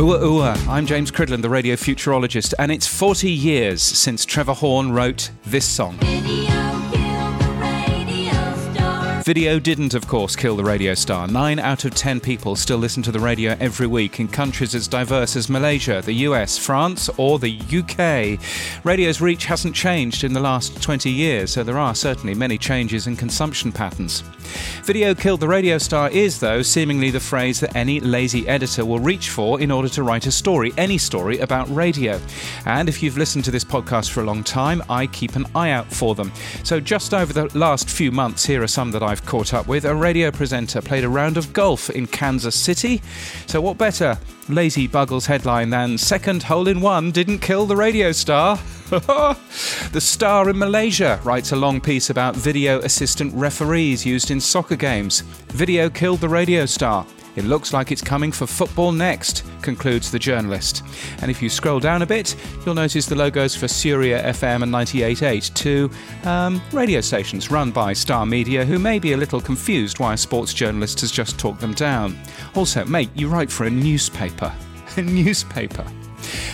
Ooh, ooh, I'm James Cridland, the radio futurologist, and it's 40 years since Trevor Horn wrote this song. Video didn't, of course, kill the radio star. Nine out of ten people still listen to the radio every week in countries as diverse as Malaysia, the US, France, or the UK. Radio's reach hasn't changed in the last 20 years, so there are certainly many changes in consumption patterns. Video killed the radio star is, though, seemingly the phrase that any lazy editor will reach for in order to write a story, any story about radio. And if you've listened to this podcast for a long time, I keep an eye out for them. So just over the last few months, here are some that I've I've caught up with. A radio presenter played a round of golf in Kansas City. So, what better lazy Buggles headline than Second Hole in One Didn't Kill the Radio Star? the Star in Malaysia writes a long piece about video assistant referees used in soccer games. Video killed the radio star. It looks like it's coming for football next, concludes the journalist. And if you scroll down a bit, you'll notice the logos for Suria FM and 98.8, two um, radio stations run by Star Media, who may be a little confused why a sports journalist has just talked them down. Also, mate, you write for a newspaper. A newspaper.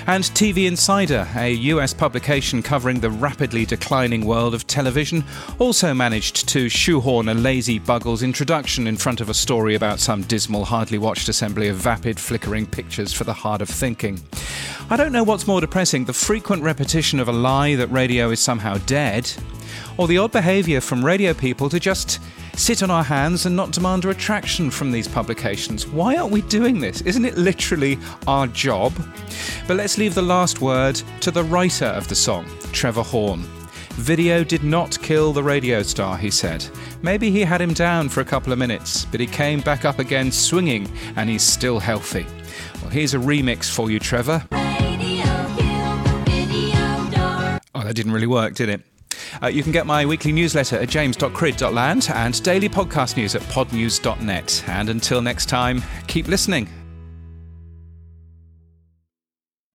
And TV Insider, a US publication covering the rapidly declining world of television, also managed to shoehorn a lazy Buggles introduction in front of a story about some dismal, hardly watched assembly of vapid, flickering pictures for the hard of thinking. I don't know what's more depressing the frequent repetition of a lie that radio is somehow dead, or the odd behaviour from radio people to just sit on our hands and not demand a retraction from these publications. Why aren't we doing this? Isn't it literally our job? But let's leave the last word to the writer of the song, Trevor Horn. Video did not kill the radio star, he said. Maybe he had him down for a couple of minutes, but he came back up again swinging and he's still healthy. Well, here's a remix for you, Trevor. Oh, that didn't really work, did it? Uh, you can get my weekly newsletter at james.crid.land and daily podcast news at podnews.net. And until next time, keep listening.